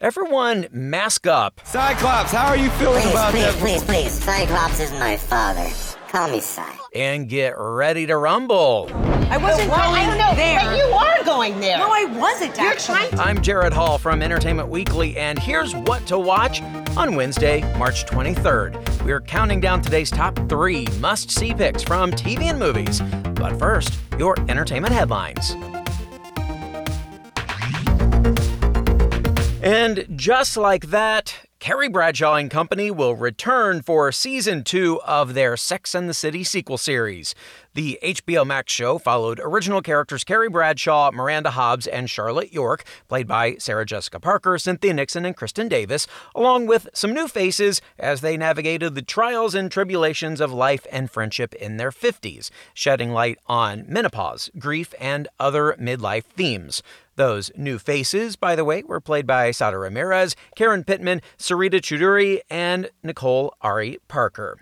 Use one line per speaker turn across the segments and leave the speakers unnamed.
Everyone, mask up.
Cyclops, how are you feeling
Please,
about
please,
that?
please, please. Cyclops is my father. Call me Cy.
And get ready to rumble.
I wasn't
What?
going
I don't know,
there.
but you are going there.
No, I wasn't
You're
actually.
trying to.
I'm Jared Hall from Entertainment Weekly, and here's what to watch on Wednesday, March 23rd. We're counting down today's top three must see picks from TV and movies. But first, your entertainment headlines. And just like that, Carrie Bradshaw and Company will return for season two of their Sex and the City sequel series. The HBO Max show followed original characters Carrie Bradshaw, Miranda Hobbs, and Charlotte York, played by Sarah Jessica Parker, Cynthia Nixon, and Kristin Davis, along with some new faces as they navigated the trials and tribulations of life and friendship in their 50s, shedding light on menopause, grief, and other midlife themes. Those new faces, by the way, were played by Sara Ramirez, Karen Pittman, Sarita Choudhury, and Nicole Ari Parker.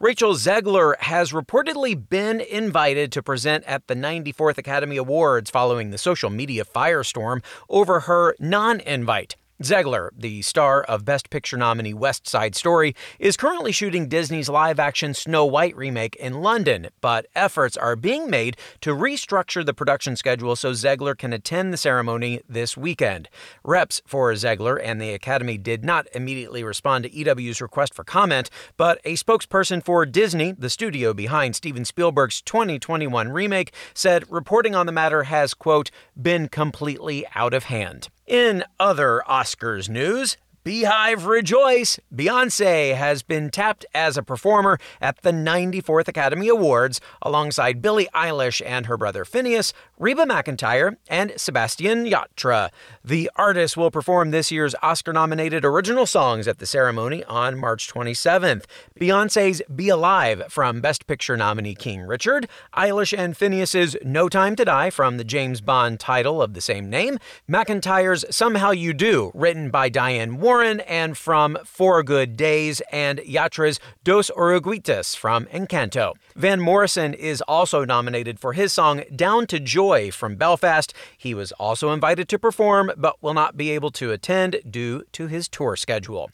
Rachel Zegler has reportedly been invited to present at the 94th Academy Awards following the social media firestorm over her non invite. Zegler, the star of Best Picture nominee West Side Story, is currently shooting Disney's live action Snow White remake in London, but efforts are being made to restructure the production schedule so Zegler can attend the ceremony this weekend. Reps for Zegler and the Academy did not immediately respond to EW's request for comment, but a spokesperson for Disney, the studio behind Steven Spielberg's 2021 remake, said reporting on the matter has, quote, been completely out of hand. In other Oscars news, Beehive Rejoice! Beyonce has been tapped as a performer at the 94th Academy Awards alongside Billie Eilish and her brother Finneas, Reba McEntire, and Sebastian Yatra. The artist will perform this year's Oscar nominated original songs at the ceremony on March 27th. Beyonce's Be Alive from Best Picture nominee King Richard, Eilish and Finneas's No Time to Die from the James Bond title of the same name, McEntire's Somehow You Do, written by Diane Warren and from Four Good Days, and Yatra's Dos Oruguitas from Encanto. Van Morrison is also nominated for his song Down to Joy from Belfast. He was also invited to perform, but will not be able to attend due to his tour schedule.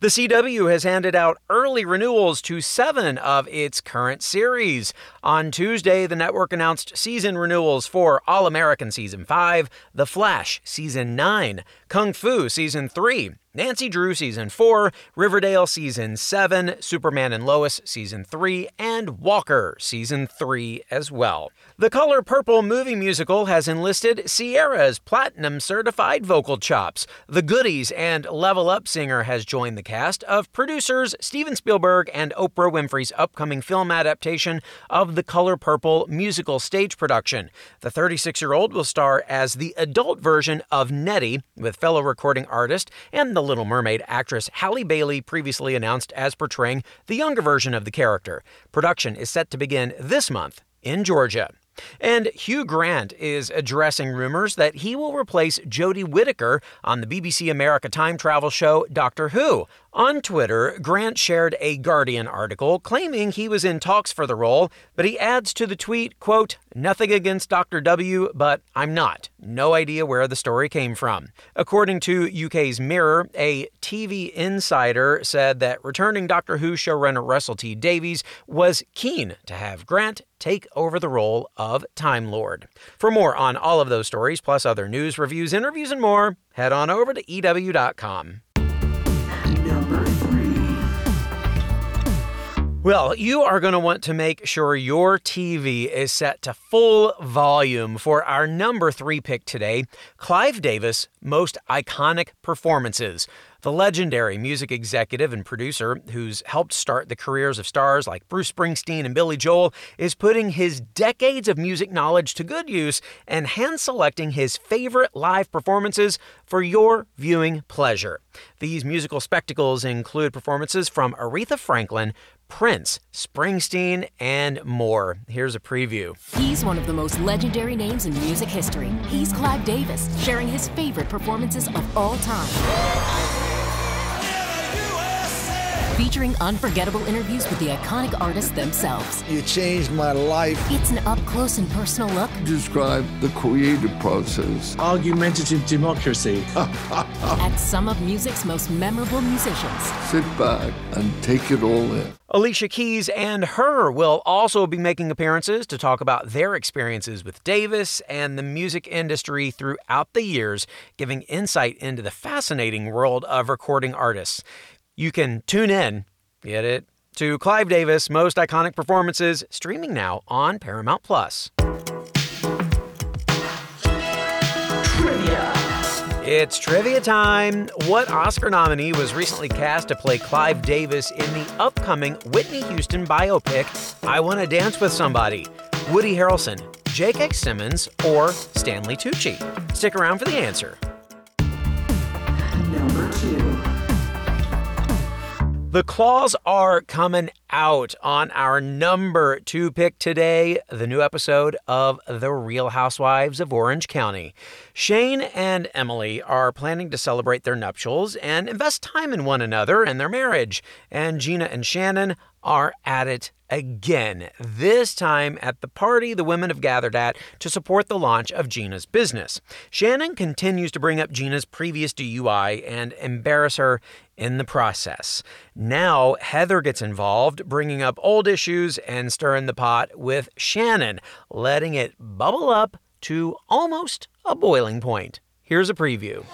The CW has handed out early renewals to seven of its current series. On Tuesday, the network announced season renewals for All American Season 5, The Flash Season 9, Kung Fu Season 3, Nancy Drew Season 4, Riverdale Season 7, Superman and Lois Season 3, and Walker Season 3 as well. The Color Purple movie musical has enlisted Ciara's platinum certified vocal chops. The Goodies and Level Up singer has joined the cast of producers Steven Spielberg and Oprah Winfrey's upcoming film adaptation of the Color Purple musical stage production. The 36 year old will star as the adult version of Nettie with fellow recording artist and the Little Mermaid actress Halle Bailey previously announced as portraying the younger version of the character. Production is set to begin this month in Georgia. And Hugh Grant is addressing rumors that he will replace Jodie Whittaker on the BBC America time travel show Doctor Who. On Twitter, Grant shared a Guardian article claiming he was in talks for the role, but he adds to the tweet, quote, Nothing against Dr. W, but I'm not. No idea where the story came from. According to UK's Mirror, a TV insider said that returning Doctor Who showrunner Russell T Davies was keen to have Grant take over the role of Time Lord. For more on all of those stories, plus other news, reviews, interviews, and more, head on over to EW.com. Well, you are going to want to make sure your TV is set to full volume for our number three pick today Clive Davis' most iconic performances. The legendary music executive and producer, who's helped start the careers of stars like Bruce Springsteen and Billy Joel, is putting his decades of music knowledge to good use and hand selecting his favorite live performances for your viewing pleasure. These musical spectacles include performances from Aretha Franklin, Prince, Springsteen, and more. Here's a preview.
He's one of the most legendary names in music history. He's Clive Davis, sharing his favorite performances of all time featuring unforgettable interviews with the iconic artists themselves.
You changed my life.
It's an up close and personal look.
Describe the creative process.
Argumentative democracy.
At some of music's most memorable musicians.
Sit back and take it all in.
Alicia Keys and H.E.R. will also be making appearances to talk about their experiences with Davis and the music industry throughout the years, giving insight into the fascinating world of recording artists. You can tune in, get it, to Clive Davis' most iconic performances, streaming now on Paramount Plus.
Trivia.
It's trivia time. What Oscar nominee was recently cast to play Clive Davis in the upcoming Whitney Houston biopic, I Want to Dance with Somebody? Woody Harrelson, J.K. Simmons, or Stanley Tucci? Stick around for the answer.
Number two.
The claws are coming out on our number two pick today, the new episode of The Real Housewives of Orange County. Shane and Emily are planning to celebrate their nuptials and invest time in one another and their marriage. And Gina and Shannon are at it again, this time at the party the women have gathered at to support the launch of Gina's business. Shannon continues to bring up Gina's previous DUI and embarrass her in the process. Now, Heather gets involved, bringing up old issues and stirring the pot with Shannon, letting it bubble up to almost a boiling point. Here's a preview.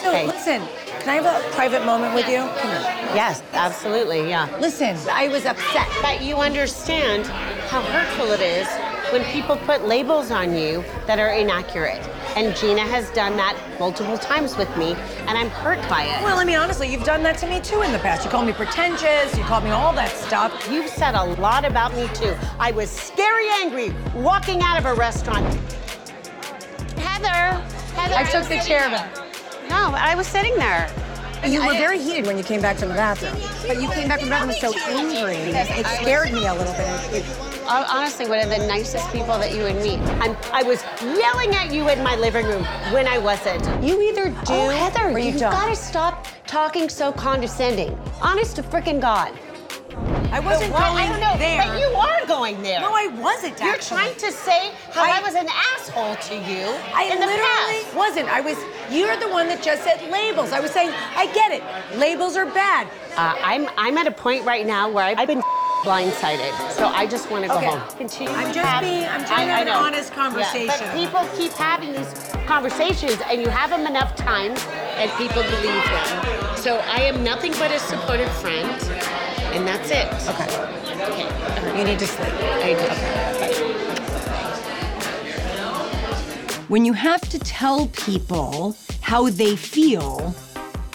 So, listen, can I have a private moment with you?
Yes, absolutely, yeah.
Listen, I was upset.
But you understand how hurtful it is when people put labels on you that are inaccurate. And Gina has done that multiple times with me, and I'm hurt by it.
Well, I mean, honestly, you've done that to me too in the past. You called me pretentious, you called me all that stuff.
You've said a lot about me too. I was scary angry walking out of a restaurant. Heather, Heather.
I took the chair back.
No, I was sitting there.
You were very heated when you came back from the bathroom. But you came back from the bathroom so angry. It scared me a little bit. It,
honestly one of the nicest people that you would meet. I'm, I was yelling at you in my living room when I wasn't. You either do
Oh, Heather,
or
you
you
don't.
gotta stop talking so condescending. Honest to freaking God.
I wasn't going
I don't know,
there.
But you are going there.
No, I wasn't
You're trying to say how I,
I-
was an asshole to you
I
in the
literally
past.
wasn't. I was. You're the one that just said labels. I was saying, I get it. Labels are bad.
Uh, I'm I'm at a point right now where I've been blindsided, so I just want to go
Okay.
home. Continue.
I'm just
have-
being- I'm trying to have an honest
Yeah,
conversation.
but people keep having these conversations, and you have them enough times, and people believe them. So I am nothing but a supportive friend, and that's it.
Okay.
Okay.
You need to sleep.
I do.
When you have to tell people how they feel,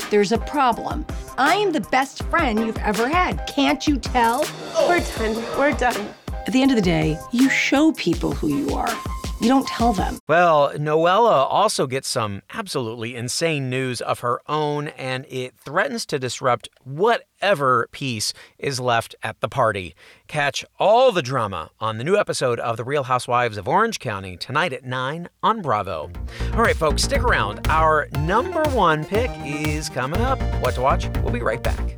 there's a problem. I am the best friend you've ever had. Can't you tell?
Oh, we're done. We're done.
At the end of the day, you show people who you are. You don't tell them.
Well, Noella also gets some absolutely insane news of her own, and it threatens to disrupt whatever peace is left at the party. Catch all the drama on the new episode of The Real Housewives of Orange County tonight at 9 on Bravo. All right, folks, stick around. Our number one pick is coming up. What to watch? We'll be right back.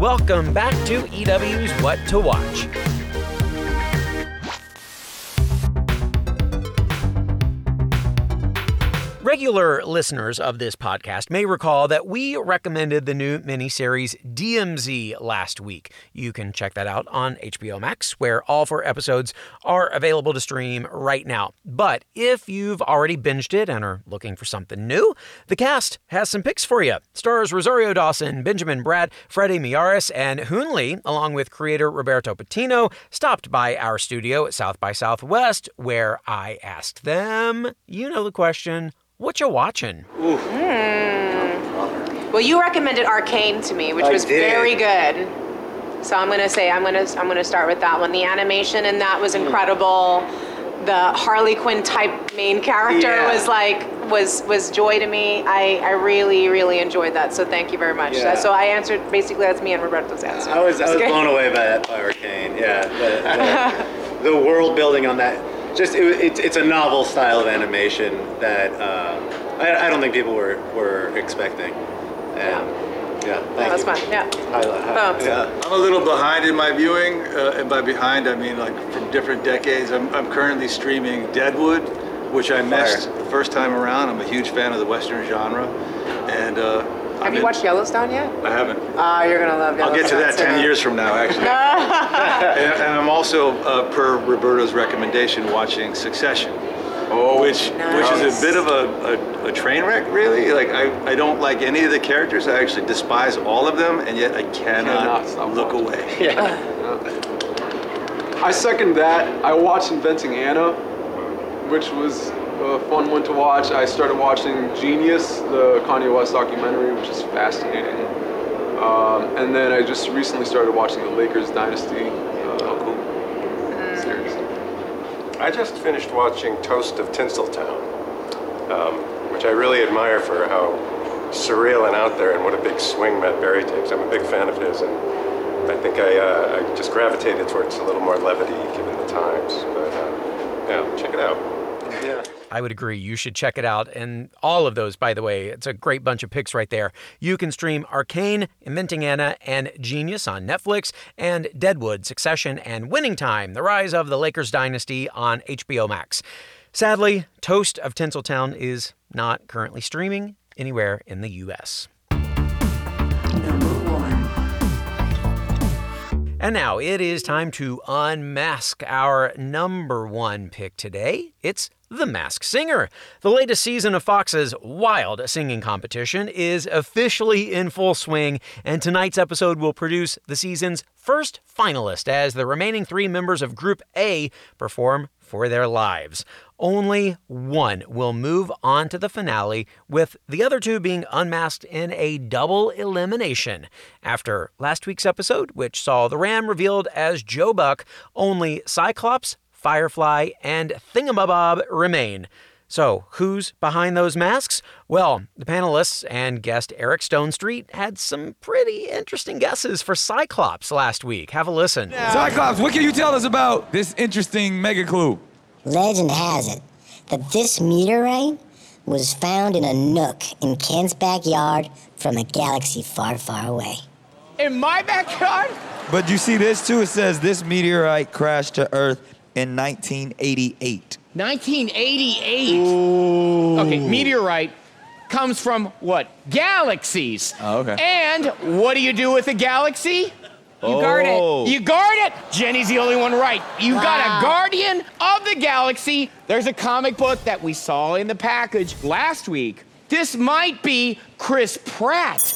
Welcome back to EW's What to Watch. Regular listeners of this podcast may recall that we recommended the new miniseries DMZ last week. You can check that out on HBO Max, where all four episodes are available to stream right now. But if you've already binged it and are looking for something new, the cast has some picks for you. Stars Rosario Dawson, Benjamin Bratt, Freddie Miyares, and Hoon Lee, along with creator Roberto Patino, stopped by our studio at South by Southwest, where I asked them, you know the question, what you watching?
Mm. Well, you recommended Arcane to me, which
I
was
did.
very good. So I'm gonna say I'm gonna I'm gonna start with that one. The animation in that was incredible. The Harley Quinn type main character
Yeah.
was like was was joy to me. I, I really really enjoyed that. So thank you very much.
Yeah.
So I answered basically that's me and Roberto's answer.
I was I was
Okay.
blown away by that by Arcane. Yeah, the, the, the world building on that. Just it, it's it's a novel style of animation that uh, I, I don't think people were were expecting. And yeah, thank
That was
you.
fun. Yeah.
Highlight- hi-
Thumbs.
yeah.
I'm a little behind in my viewing, uh, and by behind I mean like from different decades. I'm, I'm currently streaming Deadwood, which I missed the first time around. I'm a huge fan of the Western genre, and uh,
Have
I'm
you
in-
watched Yellowstone yet?
I haven't.
Ah, you're gonna love Yellowstone.
I'll
Yellowstone.
get to that
uh,
10 years from now, actually. and, and I'm also, uh, per Roberto's recommendation, watching Succession. Oh, which which is
Nice.
a bit of a, a, a train wreck, really. Like I, I don't like any of the characters. I actually despise all of them, and yet I cannot, look away.
I second that. I watched Inventing Anna, which was a fun one to watch. I started watching Genius, the Kanye West documentary, which is fascinating. Um, and then I just recently started watching the Lakers Dynasty uh, series.
I just finished watching Toast of Tinseltown, um, which I really admire for how surreal and out there and what a big swing Matt Berry takes. I'm a big fan of his, and I think I, uh, I just gravitated towards a little more levity given the times. But uh, yeah, check it out.
Yeah. I would agree. You should check it out. And all of those, by the way, it's a great bunch of picks right there. You can stream Arcane, Inventing Anna, and Genius on Netflix, and Deadwood, Succession, and Winning Time, The Rise of the Lakers Dynasty on HBO Max. Sadly, Toast of Tinseltown is not currently streaming anywhere in the U.S. And now it is time to unmask our number one pick today. It's The Masked Singer. The latest season of Fox's wild singing competition is officially in full swing, and tonight's episode will produce the season's first finalist as the remaining three members of Group A perform for their lives. Only one will move on to the finale, with the other two being unmasked in a double elimination. After last week's episode, which saw the Ram revealed as Joe Buck, only Cyclops, Firefly, and Thingamabob remain. So, who's behind those masks? Well, the panelists and guest Eric Stonestreet had some pretty interesting guesses for Cyclops last week. Have a listen.
Cyclops, what can you tell us about this interesting mega clue?
Legend has it that this meteorite was found in a nook in Ken's backyard from a galaxy far, far away.
In my backyard? But you see this too? It says this meteorite crashed to Earth in 1988.
1988. Okay, meteorite comes from what? Galaxies.
Oh, okay.
And what do you do with a galaxy?
You guard it. Oh.
You guard it. Jenny's the only one right. You got
Wow.
a guardian of the galaxy. There's a comic book that we saw in the package last week. This might be Chris Pratt.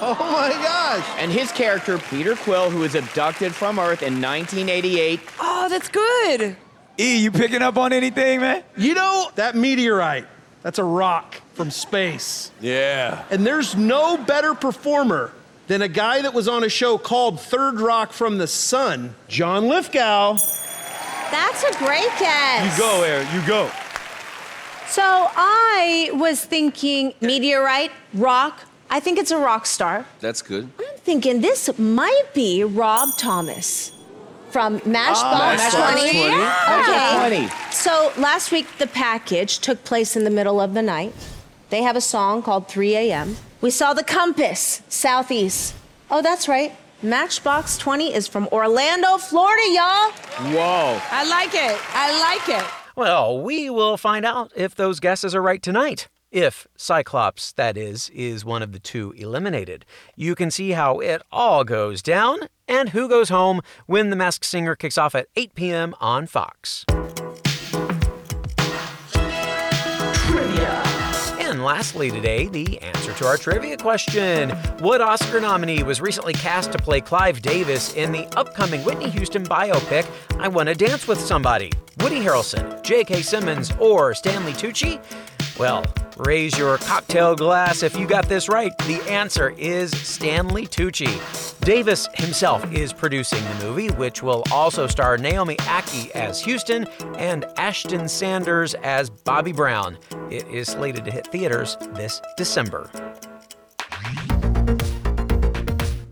Oh my gosh.
And his character, Peter Quill, who was abducted from Earth in 1988.
Oh, that's good. E, you picking up on anything, man?
You know, that meteorite, that's a rock from space.
Yeah.
And there's no better performer than a guy that was on a show called Third Rock from the Sun, John Lithgow.
That's a great guess.
You go, Eric. You go.
So I was thinking meteorite, rock. I think it's a rock star.
That's good.
I'm thinking this might be Rob Thomas from Matchbox
Ah, Matchbox
20.
20.
Okay.
20.
So last week, the package took place in the middle of the night. They have a song called 3 a.m. We saw the compass, southeast. Oh, that's right. Matchbox 20 is from Orlando, Florida, y'all.
Whoa.
I like it. I like it.
Well, we will find out if those guesses are right tonight. If Cyclops, that is, is one of the two eliminated. You can see how it all goes down and who goes home when The Masked Singer kicks off at 8 p.m. on Fox.
Trivia.
And lastly, today, the answer to our trivia question What Oscar nominee was recently cast to play Clive Davis in the upcoming Whitney Houston biopic, I Wanna Dance with Somebody? Woody Harrelson, J.K. Simmons, or Stanley Tucci? Well, raise your cocktail glass if you got this right. The answer is Stanley Tucci. Davis himself is producing the movie, which will also star Naomi Ackie as Houston and Ashton Sanders as Bobby Brown. It is slated to hit theaters this December.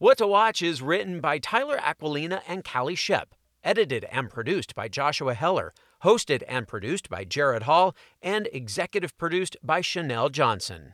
What to Watch is written by Tyler Aquilina and Callie Shep, edited and produced by Joshua Heller, hosted and produced by Jared Hall, and executive produced by Chanel Johnson.